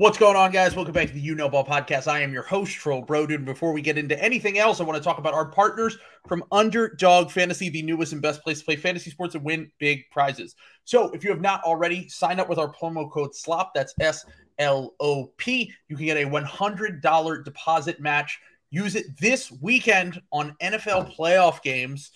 What's going on, guys? Welcome back to the You Know Ball podcast. I am your host, Trill Broden. Before we get into anything else, I want to talk about our partners from Underdog Fantasy, the newest and best place to play fantasy sports and win big prizes. So, if you have not already, sign up with our promo code SLOP. That's S L O P. You can get a $100 deposit match. Use it this weekend on NFL playoff games.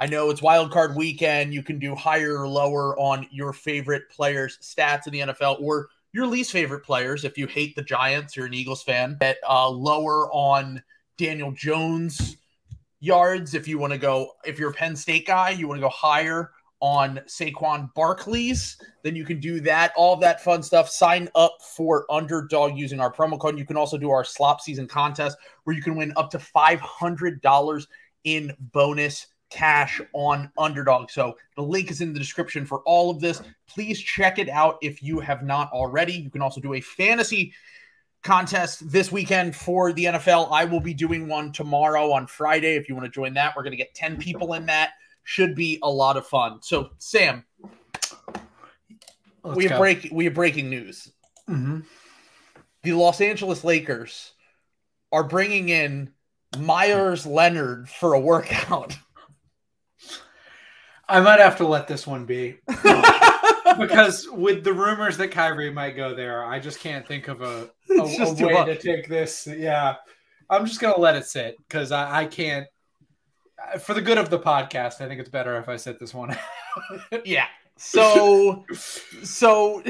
I know it's wild card weekend. You can do higher or lower on your favorite players' stats in the NFL or your least favorite players. If you hate the Giants, you're an Eagles fan. At uh, lower on Daniel Jones yards. If you want to go, if you're a Penn State guy, you want to go higher on Saquon Barkley's, then you can do that. All that fun stuff. Sign up for Underdog using our promo code. You can also do our slop season contest where you can win up to $500 in bonus cash on underdog. So the link is in the description for all of this. Please check it out if you have not already. You can also do a fantasy contest this weekend for the NFL. I will be doing one tomorrow on Friday. If you want to join that, we're going to get 10 people in that. Should be a lot of fun. So, Sam, Let's we have break we have breaking news. Mm-hmm. The Los Angeles Lakers are bringing in Meyers Leonard for a workout. I might have to let this one be. because with the rumors that Kyrie might go there, I just can't think of a, a, a way much. to take this. Yeah. I'm just gonna let it sit because I, I can't for the good of the podcast, I think it's better if I set this one. yeah. So so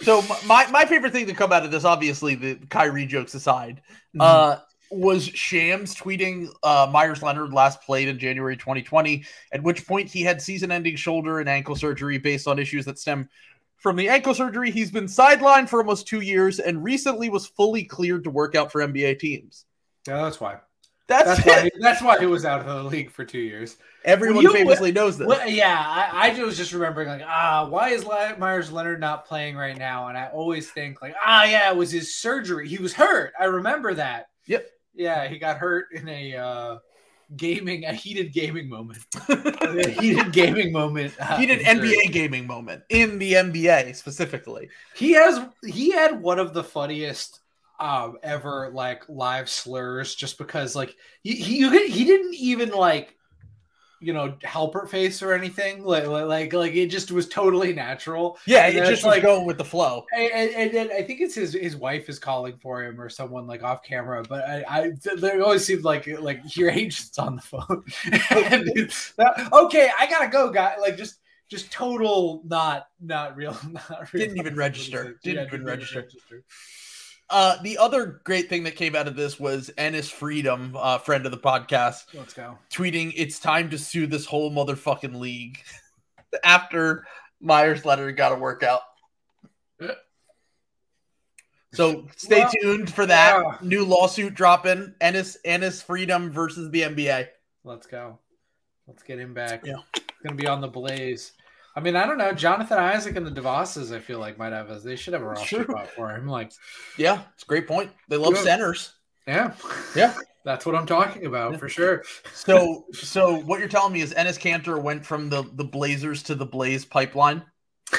so my my favorite thing to come out of this, obviously the Kyrie jokes aside, mm-hmm. uh, was Shams tweeting uh, Meyers Leonard last played in January 2020, at which point he had season ending shoulder and ankle surgery based on issues that stem from the ankle surgery. He's been sidelined for almost two years and recently was fully cleared to work out for NBA teams. Yeah, that's why. That's, that's why. He, that's why he was out of the league for two years. Everyone well, famously knows this. Well, yeah, I, I, was just remembering like, ah, why is Meyers Leonard not playing right now? And I always think like, ah, yeah, it was his surgery. He was hurt. I remember that. Yep. Yeah, he got hurt in a uh, gaming, a heated gaming moment. a heated gaming moment. Uh, heated NBA gaming moment in the NBA specifically. He has he had one of the funniest um ever like live slurs just because like he he, he didn't even like you know helper face or anything like like like it just was totally natural. Yeah it just like going with the flow. And, and, and, i think it's his his wife is calling for him or someone like off camera but i i there always seemed like like your agent's on the phone. That, okay i gotta go guy like just just total not not real not real. Didn't even register. Didn't, yeah, even register. register. Uh, the other great thing that came out of this was Enes Freedom, uh, friend of the podcast. Let's go. Tweeting, it's time to sue this whole motherfucking league after Meyers letter got a workout. So stay well, tuned for that yeah. new lawsuit dropping. Enes Enes Freedom versus the NBA. Let's go. Let's get him back. Yeah. gonna be on the blaze. I mean, I don't know. Jonathan Isaac and the DeVosses, I feel like might have as they should have a roster spot for him. Like, yeah, it's a great point. They love centers. Yeah, yeah, that's what I'm talking about for sure. So, so what you're telling me is Enes Kanter went from the the Blazers to the Blaze pipeline.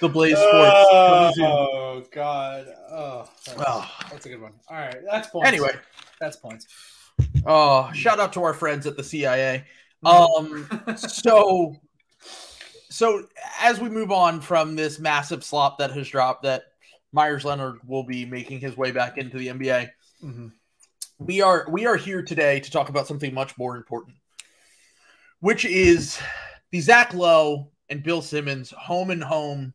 the Blaze Sports. Oh God! Oh that's, oh, that's a good one. All right, that's points. Anyway, that's points. Oh, shout out to our friends at the CIA. Um, so, so as we move on from this massive slop that has dropped, that Meyers Leonard will be making his way back into the NBA. Mm-hmm. We are we are here today to talk about something much more important, which is the Zach Lowe and Bill Simmons home and home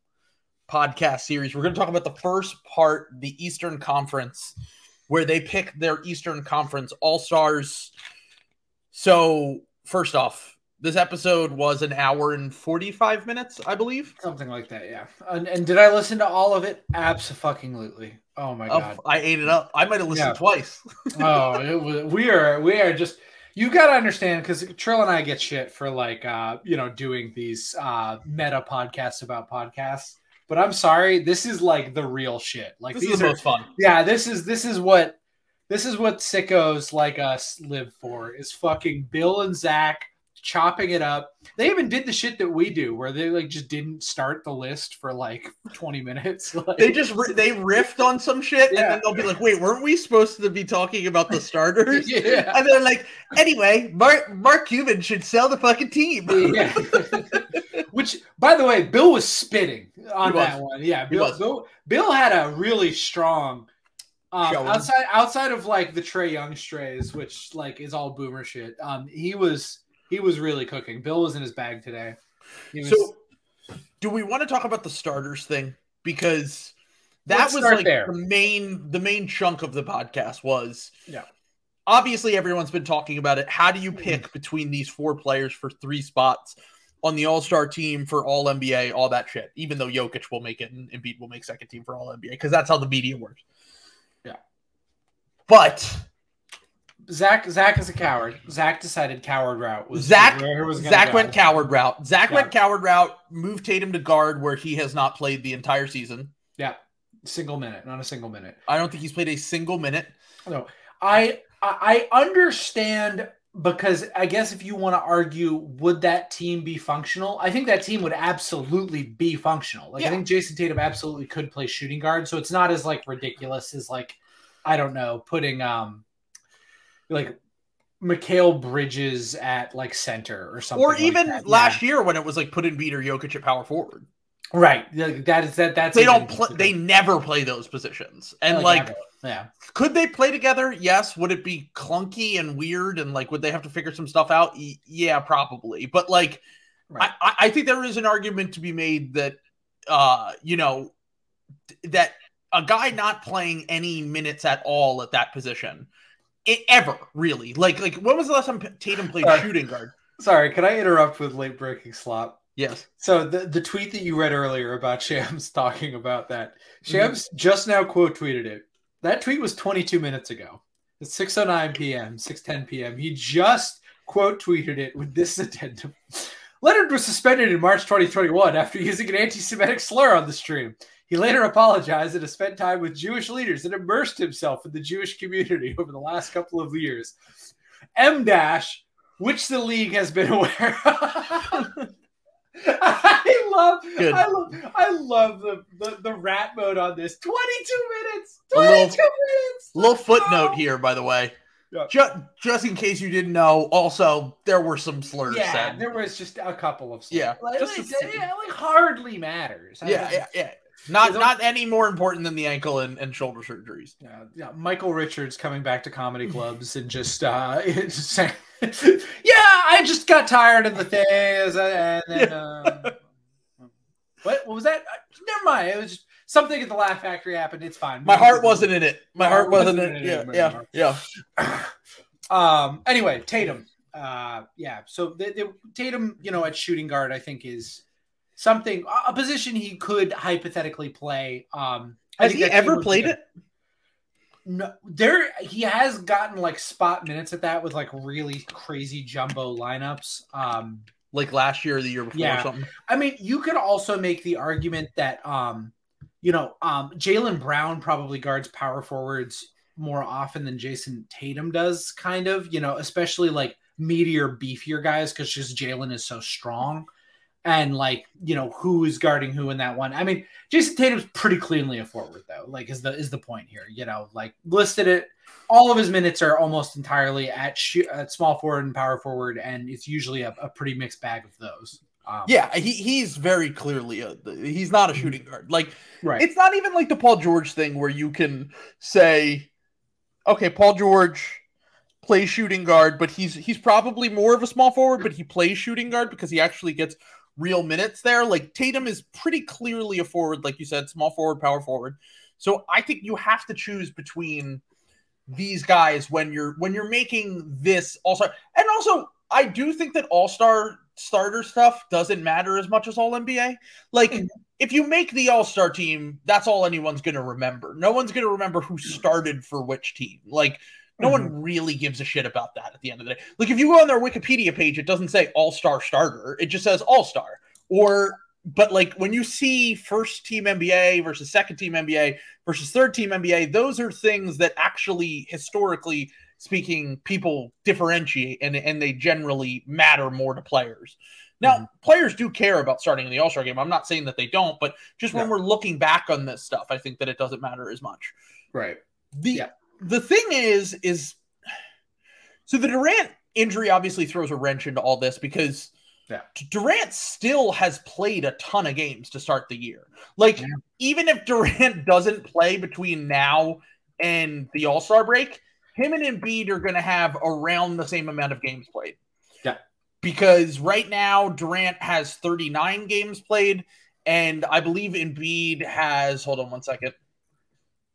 podcast series. We're going to talk about the first part, the Eastern Conference where they pick their Eastern Conference All Stars. So, first off, this episode was an hour and 45 minutes, I believe. Something like that, yeah. And, and did I listen to all of it? Absolutely. Oh my god. I ate it up. I might have listened yeah. twice. oh, it was, we are we are just you got to understand because Trill and I get shit for like uh you know doing these uh meta podcasts about podcasts but I'm sorry, this is like the real shit. Like this these is the are, most fun. Yeah, this is this is what this is what sickos like us live for is fucking Bill and Zach chopping it up. They even did the shit that we do, where they like just didn't start the list for like 20 minutes. Like, they just they riffed on some shit, yeah. and then they'll be like, "Wait, weren't we supposed to be talking about the starters?" yeah, and they're like, "Anyway, Mark Mark Cuban should sell the fucking team." yeah. Which, by the way, Bill was spitting on that one. Yeah, Bill, Bill Bill had a really strong. Um, outside outside of like the Trae Young strays, which like is all boomer shit. Um, he was he was really cooking. Bill was in his bag today. Was... So, do we want to talk about the starters thing because that Let's was like there. the main the main chunk of the podcast was yeah. Obviously, everyone's been talking about it. How do you pick mm-hmm. between these four players for three spots on the All Star team for All NBA, all that shit? Even though Jokic will make it and Embiid will make second team for All NBA because that's how the media works. Yeah, but Zach Zach is a coward. Zach decided coward route was Zach. Was Zach go. went coward route. Zach yeah. went coward route. Moved Tatum to guard where he has not played the entire season. Yeah, single minute, not a single minute. I don't think he's played a single minute. No, I I understand because I guess if you want to argue, would that team be functional? I think that team would absolutely be functional. Like yeah. I think Jayson Tatum absolutely could play shooting guard, so it's not as like ridiculous as like I don't know putting um like Mikal Bridges at like center or something. Or even like last yeah. year when it was like put in beater Jokic at power forward. Right. That is that that's they don't play they never play those positions. And like, like yeah. Could they play together? Yes. Would it be clunky and weird and like would they have to figure some stuff out? Yeah, probably. But like right. I, I think there is an argument to be made that uh you know that a guy not playing any minutes at all at that position it, ever really. Like like when was the last time Tatum played uh, shooting guard? Sorry, can I interrupt with late breaking slop? Yes. So the the tweet that you read earlier about Shams talking about that, mm-hmm. Shams mm-hmm. just now quote tweeted it. That tweet was 22 minutes ago. It's 6:09 p.m., 6:10 p.m. He just quote tweeted it with this addendum. Leonard was suspended in March 2021 after using an anti-Semitic slur on the stream. He later apologized and has spent time with Jewish leaders and immersed himself in the Jewish community over the last couple of years. M dash, which the league has been aware of. I love, Good. I love, I love the, the, the rat mode on this. Twenty-two minutes. Twenty-two little, minutes. Little footnote here, by the way. Yeah. Just, just in case you didn't know, also there were some slurs. Yeah, said. there was just a couple of slurs. Yeah, like, like, yeah, like hardly matters. Yeah, yeah, yeah. Not not any more important than the ankle and, and shoulder surgeries. Yeah, yeah. Michael Richards coming back to comedy clubs and just uh just saying, Yeah, I just got tired of the thing and then uh, what, what was that? Never mind. It was just something at the Laugh Factory happened. It's fine. My heart wasn't in it. My, heart, wasn't, in it. Yeah, yeah, yeah. um. Anyway, Tatum. Uh. Yeah. So the, the Tatum, you know, at shooting guard, I think is something a position he could hypothetically play. Um, has he ever played it? No, there he has gotten like spot minutes at that with like really crazy jumbo lineups. Um, like last year or the year before yeah. or something. I mean, you could also make the argument that um, you know, um, Jaylen Brown probably guards power forwards more often than Jayson Tatum does, kind of, you know, especially like meatier, beefier guys, because just Jalen is so strong and like you know who is guarding who in that one. I mean, Jayson Tatum's pretty cleanly a forward though. Like is the is the point here? You know, like listed it. All of his minutes are almost entirely at sh- at small forward and power forward, and it's usually a, a pretty mixed bag of those. Um, yeah, he, he's very clearly a he's not a mm-hmm. shooting guard. Like, right. it's not even like the Paul George thing where you can say, okay, Paul George plays shooting guard, but he's he's probably more of a small forward, but he plays shooting guard because he actually gets real minutes there. Like Tatum is pretty clearly a forward, like you said, small forward, power forward. So I think you have to choose between these guys when you're when you're making this also and also I do think that all-star starter stuff doesn't matter as much as all NBA. Like mm-hmm. if you make the all-star team, that's all anyone's going to remember. No one's going to remember who started for which team. Like no mm-hmm. one really gives a shit about that at the end of the day. Like if you go on their Wikipedia page, it doesn't say all star starter, it just says all star. Or, but like when you see first team NBA versus second team NBA versus third team NBA, those are things that actually historically speaking, people differentiate and and they generally matter more to players. Now, mm-hmm. players do care about starting in the All Star game. I'm not saying that they don't, but just when we're looking back on this stuff, I think that it doesn't matter as much. Right. The yeah. The thing is, is so the Durant injury obviously throws a wrench into all this because yeah. Durant still has played a ton of games to start the year. Like, yeah. even if Durant doesn't play between now and the All Star break, him and Embiid are going to have around the same amount of games played. Yeah. Because right now, Durant has 39 games played, and I believe Embiid has, hold on one second,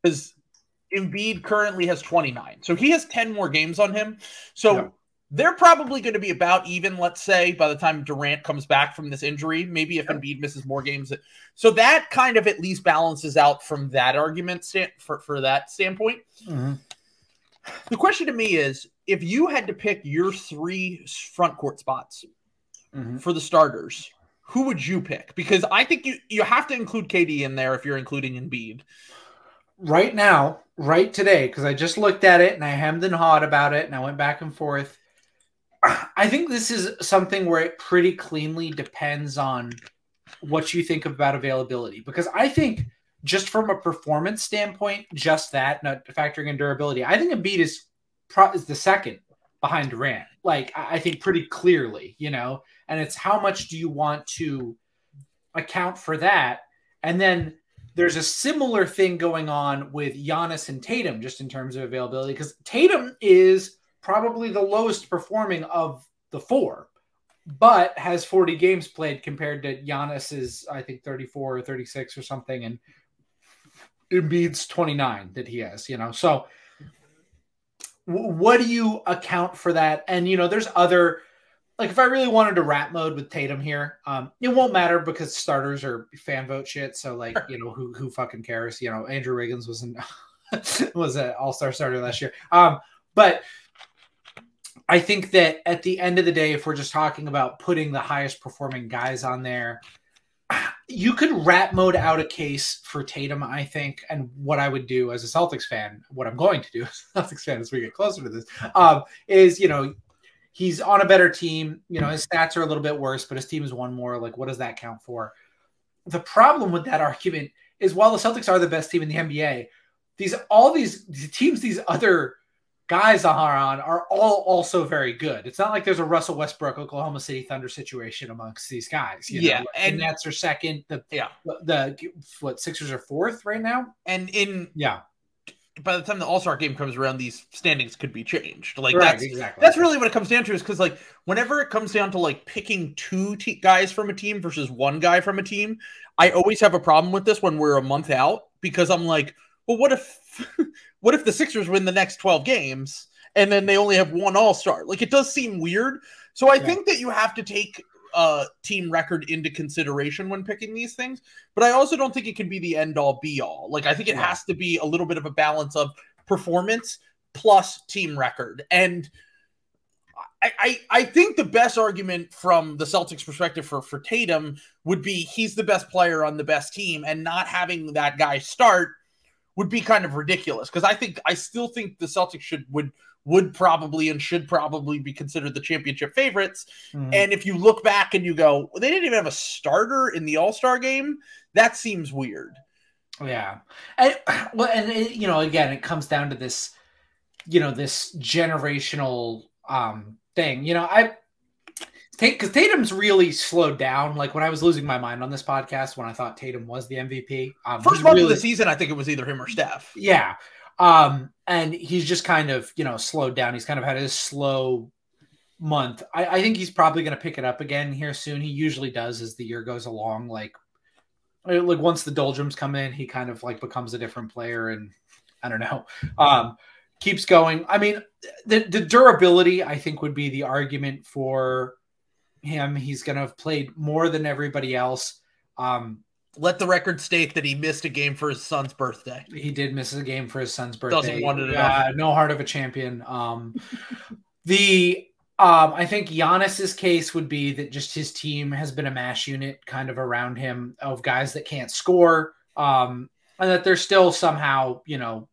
because Embiid currently has 29. So he has 10 more games on him. So, yeah they're probably going to be about even, let's say, by the time Durant comes back from this injury. Maybe if Embiid misses more games. So that kind of at least balances out from that argument stand, for, for that standpoint. Mm-hmm. The question to me is if you had to pick your three front court spots mm-hmm. for the starters, who would you pick? Because I think you, you have to include KD in there if you're including Embiid. Right now, right today, because I just looked at it and I hemmed and hawed about it and I went back and forth. I think this is something where it pretty cleanly depends on what you think about availability because I think just from a performance standpoint, just that, not factoring in durability, I think Embiid is pro- is the second behind Durant. Like I think pretty clearly, you know, and it's how much do you want to account for that, and then there's a similar thing going on with Giannis and Tatum just in terms of availability because Tatum is probably the lowest performing of the four, but has 40 games played compared to Giannis's, I think 34 or 36 or something, and Embiid's 29 that he has, you know. So what do you account for that? And you know, there's other like if I really wanted to rat mode with Tatum here, um, it won't matter because starters are fan vote shit. So like, you know, who who fucking cares? You know, Andrew Wiggins was an was an all star starter last year. Um, but I think that at the end of the day, if we're just talking about putting the highest performing guys on there, you could rat mode out a case for Tatum, I think. And what I would do as a Celtics fan, what I'm going to do as a Celtics fan as we get closer to this, um, is, you know, he's on a better team. You know, his stats are a little bit worse, but his team is one more. Like, what does that count for? The problem with that argument is while the Celtics are the best team in the NBA, these all these, these teams, these other guys are on are all also very good. It's not like there's a Russell Westbrook, Oklahoma City Thunder situation amongst these guys. yeah, know? and that's their second. The yeah, the, the what Sixers are fourth right now, and in yeah. By the time the All Star game comes around, these standings could be changed. Like right, that's exactly that's really what it comes down to. Is because like whenever it comes down to like picking two te- guys from a team versus one guy from a team, I always have a problem with this when we're a month out because I'm like, well, what if what if the Sixers win the next 12 games and then they only have one All Star? Like it does seem weird. So I yeah. think that you have to take uh, team record into consideration when picking these things, but I also don't think it can be the end all be all. Like I think it has to be a little bit of a balance of performance plus team record. And I, I, I think the best argument from the Celtics perspective for, for Tatum would be he's the best player on the best team and not having that guy start would be kind of ridiculous because I think I still think the Celtics should would would probably and should probably be considered the championship favorites. Mm-hmm. And if you look back and you go, they didn't even have a starter in the All Star game, that seems weird. Yeah, and, well, and it, you know, again, it comes down to this, you know, this generational um thing. You know, I because Tatum's really slowed down. Like when I was losing my mind on this podcast, when I thought Tatum was the MVP, um, first month really, of the season, I think it was either him or Steph. Yeah, um, and he's just kind of you know slowed down. He's kind of had his slow month. I, I think he's probably going to pick it up again here soon. He usually does as the year goes along. Like like once the doldrums come in, he kind of like becomes a different player, and I don't know. Um, keeps going. I mean, the, the durability, I think, would be the argument for him. He's going to have played more than everybody else. Um, Let the record state that he missed a game for his son's birthday. He did miss a game for his son's birthday. Doesn't want it uh, No heart of a champion. Um, the um, I think Giannis's case would be that just his team has been a mash unit kind of around him of guys that can't score, um, and that they're still somehow, you know,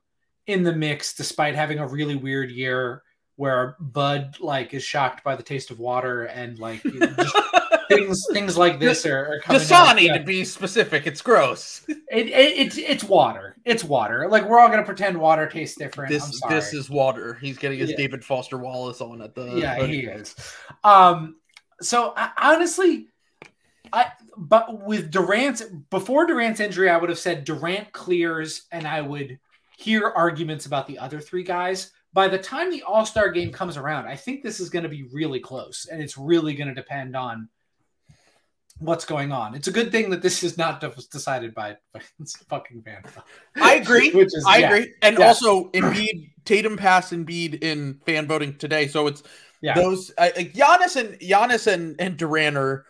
in the mix despite having a really weird year where Bud like is shocked by the taste of water and like you know, things things like this are, are coming Dasani yeah. to be specific. It's gross. It, it, it's it's water. It's water. Like we're all gonna pretend water tastes different. This this is water. He's getting his yeah. David Foster Wallace on at the yeah he is. Um, so I, honestly, I but with Durant before Durant's injury, I would have said Durant clears, and I would hear arguments about the other three guys. By the time the All Star game comes around, I think this is going to be really close, and it's really going to depend on what's going on. It's a good thing that this is not decided by, by fucking fan. I agree. is, I yeah. agree. And yeah. also, Embiid, Tatum passed Embiid in fan voting today, so it's yeah. those uh, Giannis and Giannis and and Durant are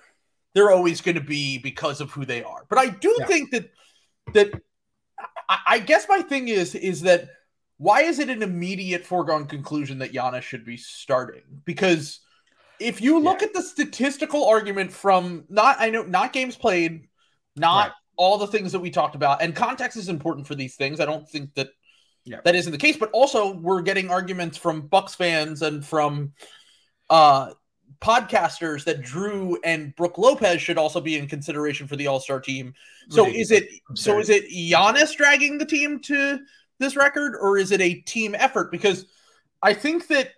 they're always going to be because of who they are. But I do yeah. think that that I, I, guess my thing is is that why is it an immediate foregone conclusion that Giannis should be starting? Because if you look yeah. at the statistical argument from not I know not games played, not right. all the things that we talked about, and context is important for these things. I don't think that yeah. that isn't the case, but also we're getting arguments from Bucks fans and from uh podcasters that Jrue and Brook Lopez should also be in consideration for the All Star team. So right. is it so is it Giannis dragging the team to this record, or is it a team effort? Because I think that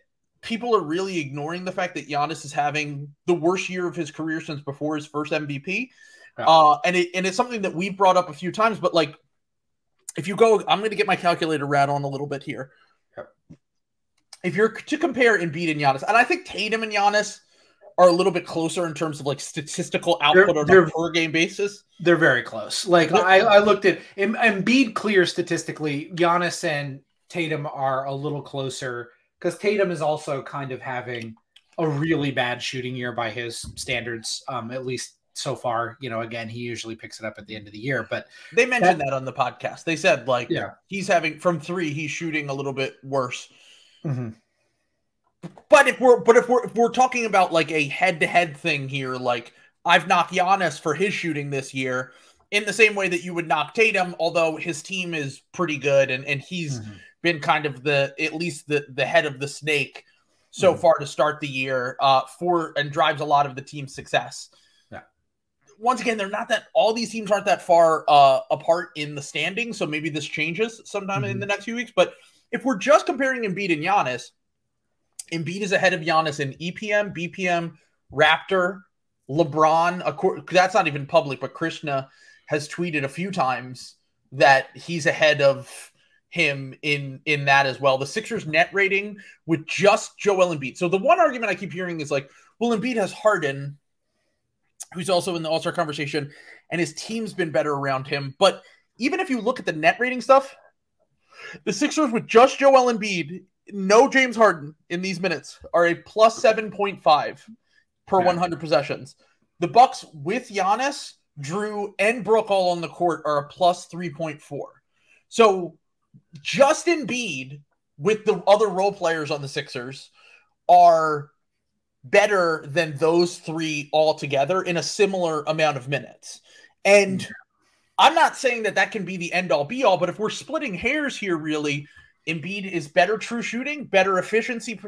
people are really ignoring the fact that Giannis is having the worst year of his career since before his first MVP. Yeah. Uh, and it and it's something that we've brought up a few times, but like if you go, I'm going to get my calculator rat on a little bit here if you're to compare Embiid and Giannis, and I think Tatum and Giannis are a little bit closer in terms of like statistical output they're, on a per game basis. They're very close. Like I, I, looked at Embiid clear statistically. Giannis and Tatum are a little closer because Tatum is also kind of having a really bad shooting year by his standards, um, at least so far. You know, again, he usually picks it up at the end of the year, but they mentioned that, that on the podcast. They said like, yeah, he's having from three, he's shooting a little bit worse. Mm-hmm. But if we're but if we're if we're talking about like a head to head thing here, like I've knocked Giannis for his shooting this year in the same way that you would knock Tatum, although his team is pretty good and and he's mm-hmm. Been kind of the at least the the head of the snake so mm-hmm. far to start the year uh for and drives a lot of the team's success. Yeah. Once again, they're not that all these teams aren't that far uh apart in the standing, so maybe this changes sometime mm-hmm. in the next few weeks, but if we're just comparing Embiid and Giannis, Embiid is ahead of Giannis in EPM, BPM, Raptor, LeBron. That's not even public, but Krishna has tweeted a few times that he's ahead of him in in that as well. The Sixers net rating with just Joel Embiid. So the one argument I keep hearing is like, well, Embiid has Harden, who's also in the All Star conversation, and his team's been better around him. But even if you look at the net rating stuff, the Sixers with just Joel Embiid, no James Harden in these minutes are a plus 7.5 per yeah. 100 possessions. The Bucks with Giannis, Jrue, and Brook all on the court are a plus 3.4. So just Embiid with the other role players on the Sixers are better than those three all together in a similar amount of minutes. And I'm not saying that that can be the end all be all, but if we're splitting hairs here, really, Embiid is better true shooting, better efficiency,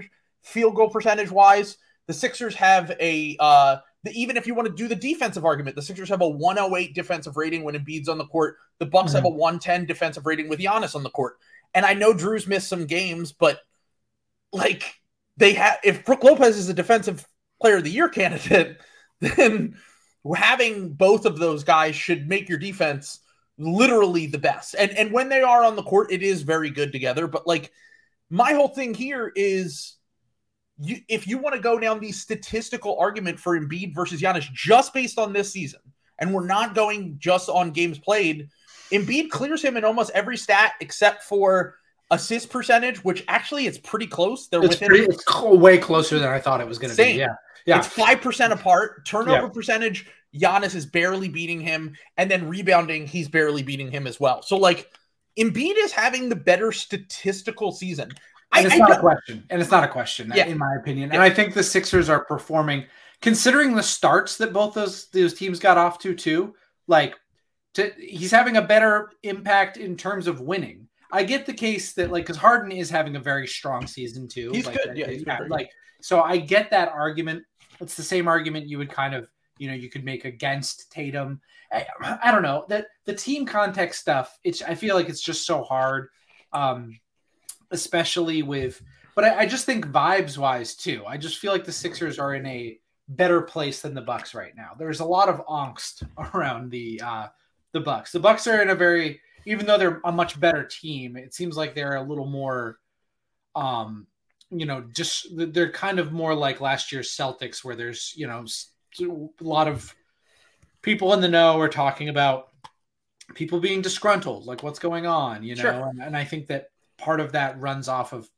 field goal percentage wise. The Sixers have a uh, the, even if you want to do the defensive argument, the Sixers have a 108 defensive rating when Embiid's on the court. The Bucks mm-hmm. have a 110 defensive rating with Giannis on the court. And I know Jrue's missed some games, but like they have if Brook Lopez is a defensive player of the year candidate, then having both of those guys should make your defense literally the best. And and when they are on the court, it is very good together. But like my whole thing here is you if you want to go down the statistical argument for Embiid versus Giannis just based on this season, and we're not going just on games played, Embiid clears him in almost every stat except for assist percentage, which actually it's pretty close. They're it's within pretty, it's way closer than I thought it was going to be. Yeah. Yeah. It's 5% apart. Turnover yeah. percentage, Giannis is barely beating him. And then rebounding, he's barely beating him as well. So, like, Embiid is having the better statistical season. And it's I, not a question. And it's not a question, yeah. in my opinion. And I think the Sixers are performing, considering the starts that both those those teams got off to, too. Like, to, he's having a better impact in terms of winning. I get the case that like because Harden is having a very strong season too. He's like, good. Yeah, he's yeah, like so I get that argument. It's the same argument you would kind of you know you could make against Tatum. I, I don't know that the team context stuff. It's I feel like it's just so hard, um, especially with. But I, I just think vibes wise too. I just feel like the Sixers are in a better place than the Bucks right now. There's a lot of angst around the uh, the Bucks. The Bucks are in a very even though they're a much better team, it seems like they're a little more um you know, just they're kind of more like last year's Celtics where there's, you know, a lot of people in the know are talking about people being disgruntled, like what's going on, you know, sure. and, and I think that part of that runs off of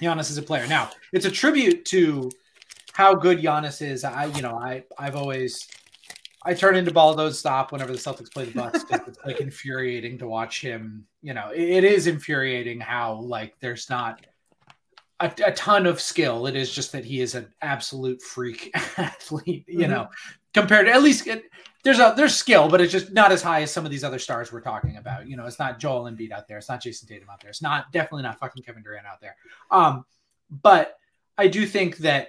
Giannis as a player. Now, it's a tribute to how good Giannis is. I, you know, I, I've always, I turn into ball don't stop whenever the Celtics play the Bucks because it's like infuriating to watch him. You know, it, it is infuriating how like there's not a, a, ton of skill. It is just that he is an absolute freak athlete. You mm-hmm. know, compared to at least it, there's a there's skill, but it's just not as high as some of these other stars we're talking about. You know, it's not Joel Embiid out there. It's not Jayson Tatum out there. It's not definitely not fucking Kevin Durant out there. Um, but I do think that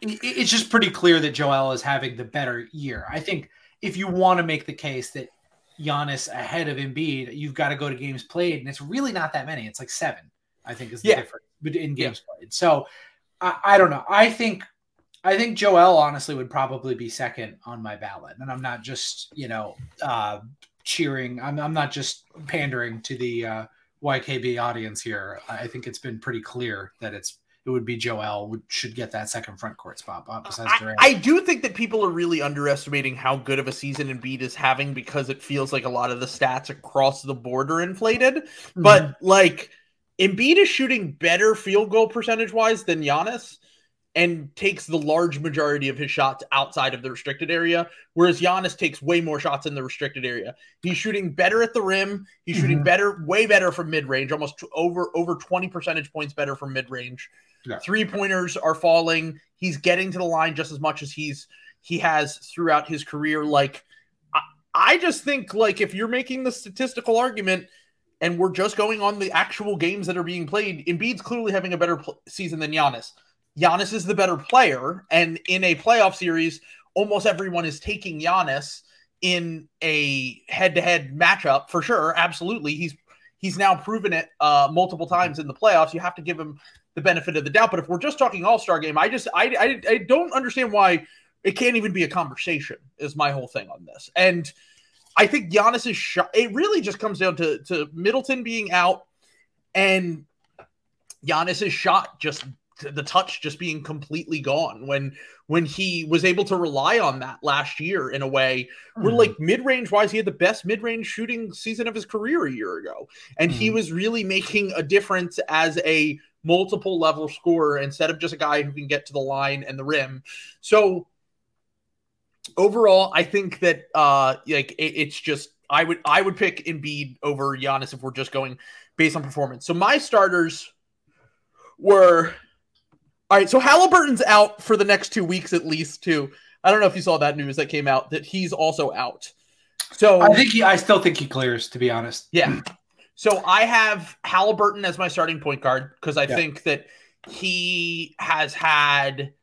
it's just pretty clear that Joel is having the better year. I think if you want to make the case that Giannis ahead of Embiid, you've got to go to games played, and it's really not that many. It's like seven, I think, is the yeah. difference in games yeah. played. So I, I, don't know. I think I think Joel honestly would probably be second on my ballot, and I'm not just you know uh, cheering. I'm I'm not just pandering to the uh, YKB audience here. I think it's been pretty clear that it's it would be Joel would, should get that second front court spot. Besides I, I, do think that people are really underestimating how good of a season Embiid is having because it feels like a lot of the stats across the board are inflated. Mm-hmm. But like Embiid is shooting better field goal percentage wise than Giannis and takes the large majority of his shots outside of the restricted area, whereas Giannis takes way more shots in the restricted area. He's shooting better at the rim. He's mm-hmm. shooting better, way better from mid range, almost over over twenty percentage points better from mid range. Yeah. Three pointers are falling. He's getting to the line just as much as he's he has throughout his career. Like I, I just think like if you're making the statistical argument and we're just going on the actual games that are being played, Embiid's clearly having a better pl- season than Giannis. Giannis is the better player, and in a playoff series, almost everyone is taking Giannis in a head-to-head matchup for sure. Absolutely, he's he's now proven it uh, multiple times in the playoffs. You have to give him the benefit of the doubt. But if we're just talking All Star game, I just I, I I don't understand why it can't even be a conversation. Is my whole thing on this, and I think Giannis is shot. It really just comes down to to Middleton being out and Giannis's shot just the touch just being completely gone when when he was able to rely on that last year in a way mm. where like mid-range wise he had the best mid-range shooting season of his career a year ago and mm. he was really making a difference as a multiple level scorer instead of just a guy who can get to the line and the rim. So overall, I think that uh like it, it's just I would I would pick Embiid over Giannis if we're just going based on performance. So my starters were all right. So Halliburton's out for the next two weeks at least. Too. I don't know if you saw that news that came out that he's also out. So I think he. I still think he clears. To be honest. Yeah. So I have Halliburton as my starting point guard because I yeah. think that he has had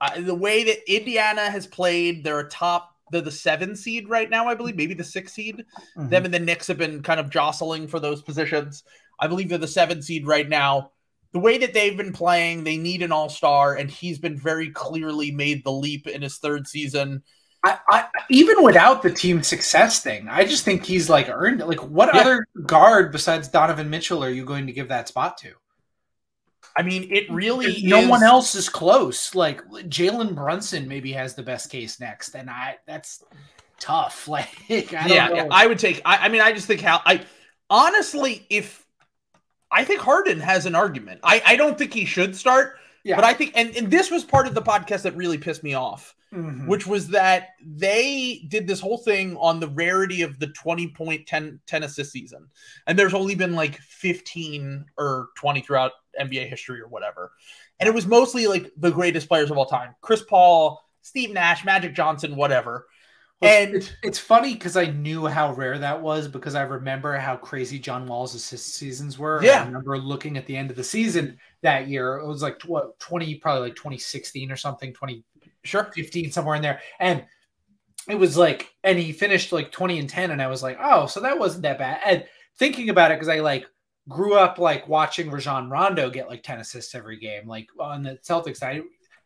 uh, the way that Indiana has played. They're a top. They're the seven seed right now, I believe, maybe the six seed. Mm-hmm. Them and the Knicks have been kind of jostling for those positions. I believe they're the seven seed right now. The way that they've been playing, they need an all star, and he's been very clearly made the leap in his third season. I, I, even without the team success thing, I just think he's like earned it. Like, what yeah. other guard besides Donovan Mitchell are you going to give that spot to? I mean, it really no one else is close. Like Jalen Brunson maybe has the best case next, and I that's tough. Like, I yeah, yeah, I would take. I, I mean, I just think how I honestly, if I think Harden has an argument, I I don't think he should start. Yeah. But I think, and, and this was part of the podcast that really pissed me off mm-hmm. which was that they did this whole thing on the rarity of the 20 point 10, 10 assist season. And there's only been like 15 or 20 throughout NBA history or whatever. And it was mostly like the greatest players of all time Chris Paul, Steve Nash, Magic Johnson, whatever. And it's, it's funny because I knew how rare that was because I remember how crazy John Wall's assist seasons were. Yeah. I remember looking at the end of the season that year. It was like what 20, probably like 2016 or something, 20 sure 15, somewhere in there. And it was like, and he finished like 20 and 10. And I was like, oh, so that wasn't that bad. And thinking about it, because I like grew up like watching Rajon Rondo get like 10 assists every game, like on the Celtics side.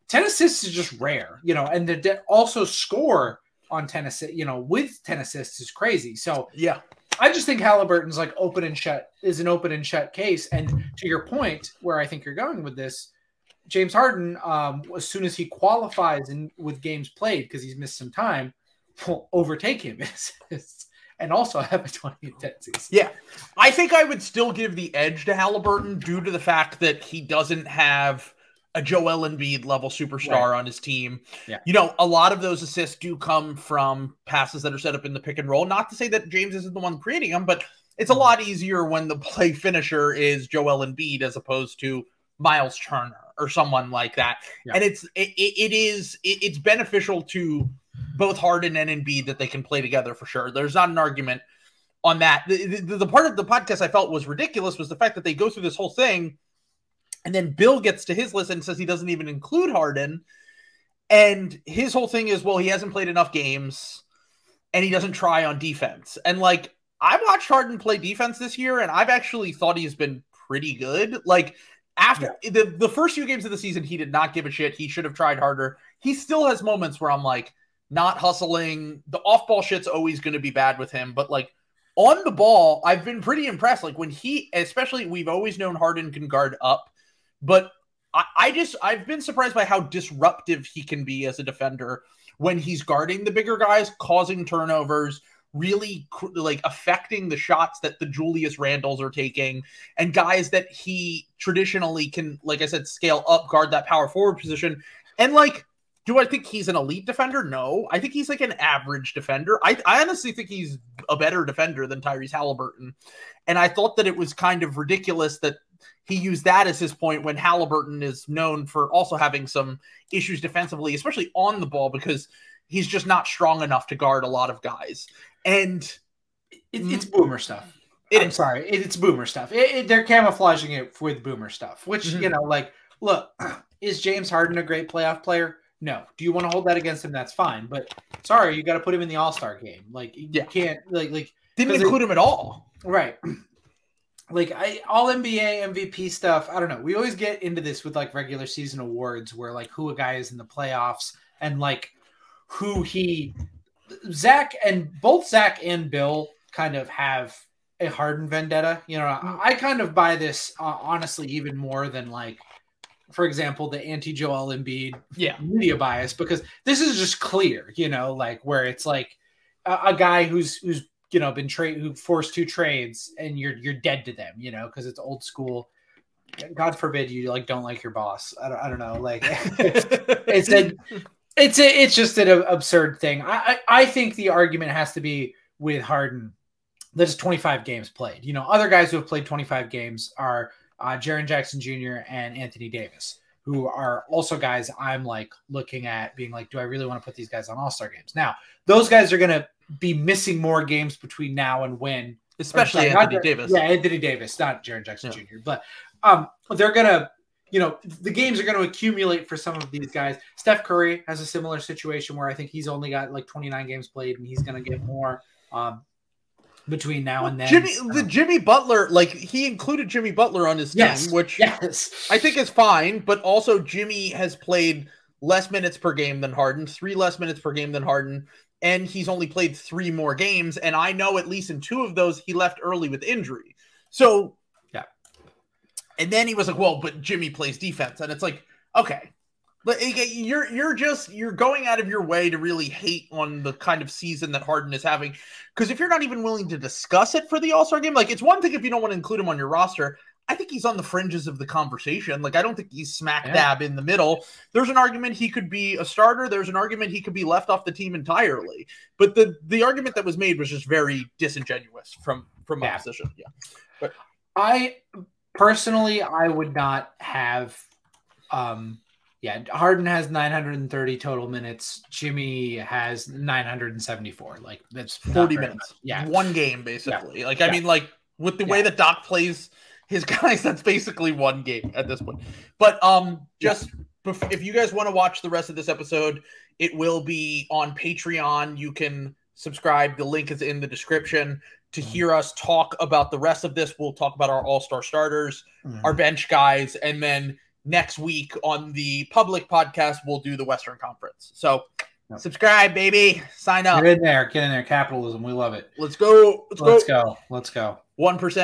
10 assists is just rare, you know, and to also score on 10 assists, you know, with 10 assists is crazy. So yeah, I just think Halliburton's like open and shut is an open and shut case. And to your point, where I think you're going with this, James Harden, um, as soon as he qualifies and with games played because he's missed some time, will overtake him and also have a 20 and 10 season. Yeah. I think I would still give the edge to Halliburton due to the fact that he doesn't have a Joel Embiid level superstar right. on his team. Yeah. You know, a lot of those assists do come from passes that are set up in the pick and roll. Not to say that James isn't the one creating them, but it's a mm-hmm. lot easier when the play finisher is Joel Embiid as opposed to Miles Turner or someone like that. Yeah. And it's it, it is it, it's beneficial to both Harden and Embiid that they can play together for sure. There's not an argument on that. The, the, the part of the podcast I felt was ridiculous was the fact that they go through this whole thing and then Bill gets to his list and says he doesn't even include Harden. And his whole thing is, well, he hasn't played enough games and he doesn't try on defense. And like, I watched Harden play defense this year and I've actually thought he's been pretty good. Like, after yeah. the, the first few games of the season, he did not give a shit. He should have tried harder. He still has moments where I'm like, not hustling. The off ball shit's always going to be bad with him, but like on the ball, I've been pretty impressed. Like when he, especially, we've always known Harden can guard up. But I, I just I've been surprised by how disruptive he can be as a defender when he's guarding the bigger guys, causing turnovers, really like affecting the shots that the Julius Randles are taking, and guys that he traditionally can, like I said, scale up, guard that power forward position. And like, do I think he's an elite defender? No. I think he's like an average defender. I, I honestly think he's a better defender than Tyrese Halliburton. And I thought that it was kind of ridiculous that he used that as his point when Halliburton is known for also having some issues defensively, especially on the ball, because he's just not strong enough to guard a lot of guys. And it, it's boomer stuff. It, I'm sorry, it, it's boomer stuff. It, they're camouflaging it with boomer stuff, which mm-hmm. you know, like, look, is James Harden a great playoff player? No. Do you want to hold that against him? That's fine. But sorry, you got to put him in the All Star game. Like, you yeah. can't like like didn't include him at all. Right like I all NBA MVP stuff. I don't know. We always get into this with like regular season awards where like who a guy is in the playoffs and like who he Zach and both Zach and Bill kind of have a Harden vendetta. You know, mm. I kind of buy this uh, honestly even more than like, for example, the anti Joel Embiid yeah. media bias because this is just clear. You know, like where it's like a, a guy who's who's you know been trade who forced two trades and you're you're dead to them you know because it's old school. God forbid you like don't like your boss. I don't, I don't know like it's a it's a, it's just an absurd thing. I, I i think the argument has to be with harden. That is 25 games played. You know other guys who have played 25 games are uh, Jaren Jackson Jr. and Anthony Davis, who are also guys I'm like looking at being like, do I really want to put these guys on All Star games? Now, those guys are going to be missing more games between now and when, especially sorry, Anthony Davis. Yeah, Anthony Davis, not Jaren Jackson yeah. Jr. But um, they're gonna, you know, the games are going to accumulate for some of these guys. Steph Curry has a similar situation where I think he's only got like 29 games played, and he's going to get more. Um, between now and then. Jimmy, the Jimmy Butler, like he included Jimmy Butler on his yes, team, which yes. I think is fine. But also, Jimmy has played less minutes per game than Harden, three less minutes per game than Harden and he's only played three more games. And I know at least in two of those, he left early with injury. So, yeah. And then he was like, well, but Jimmy plays defense. And it's like, okay. But you're you're just you're going out of your way to really hate on the kind of season that Harden is having. Because if you're not even willing to discuss it for the All Star game, like it's one thing if you don't want to include him on your roster. I think he's on the fringes of the conversation. Like I don't think he's smack dab in the middle. There's an argument he could be a starter. There's an argument he could be left off the team entirely. But the the argument that was made was just very disingenuous from from my yeah. position. Yeah. But I personally I would not have um Yeah, Harden has 930 total minutes. Jimmy has 974. Like that's 40 minutes. Yeah. One game basically. Yeah. Like I yeah. mean like with the yeah. way that Doc plays his guys that's basically one game at this point. But um just if you guys want to watch the rest of this episode, it will be on Patreon. You can subscribe. The link is in the description to mm-hmm. hear us talk about the rest of this. We'll talk about our all-star starters, mm-hmm. our bench guys, and then next week on the public podcast, we'll do the Western Conference. So yep. subscribe, baby. Sign up. Get in there. Get in there. Capitalism. We love it. Let's go. Let's, Let's go. go. Let's go. 1%.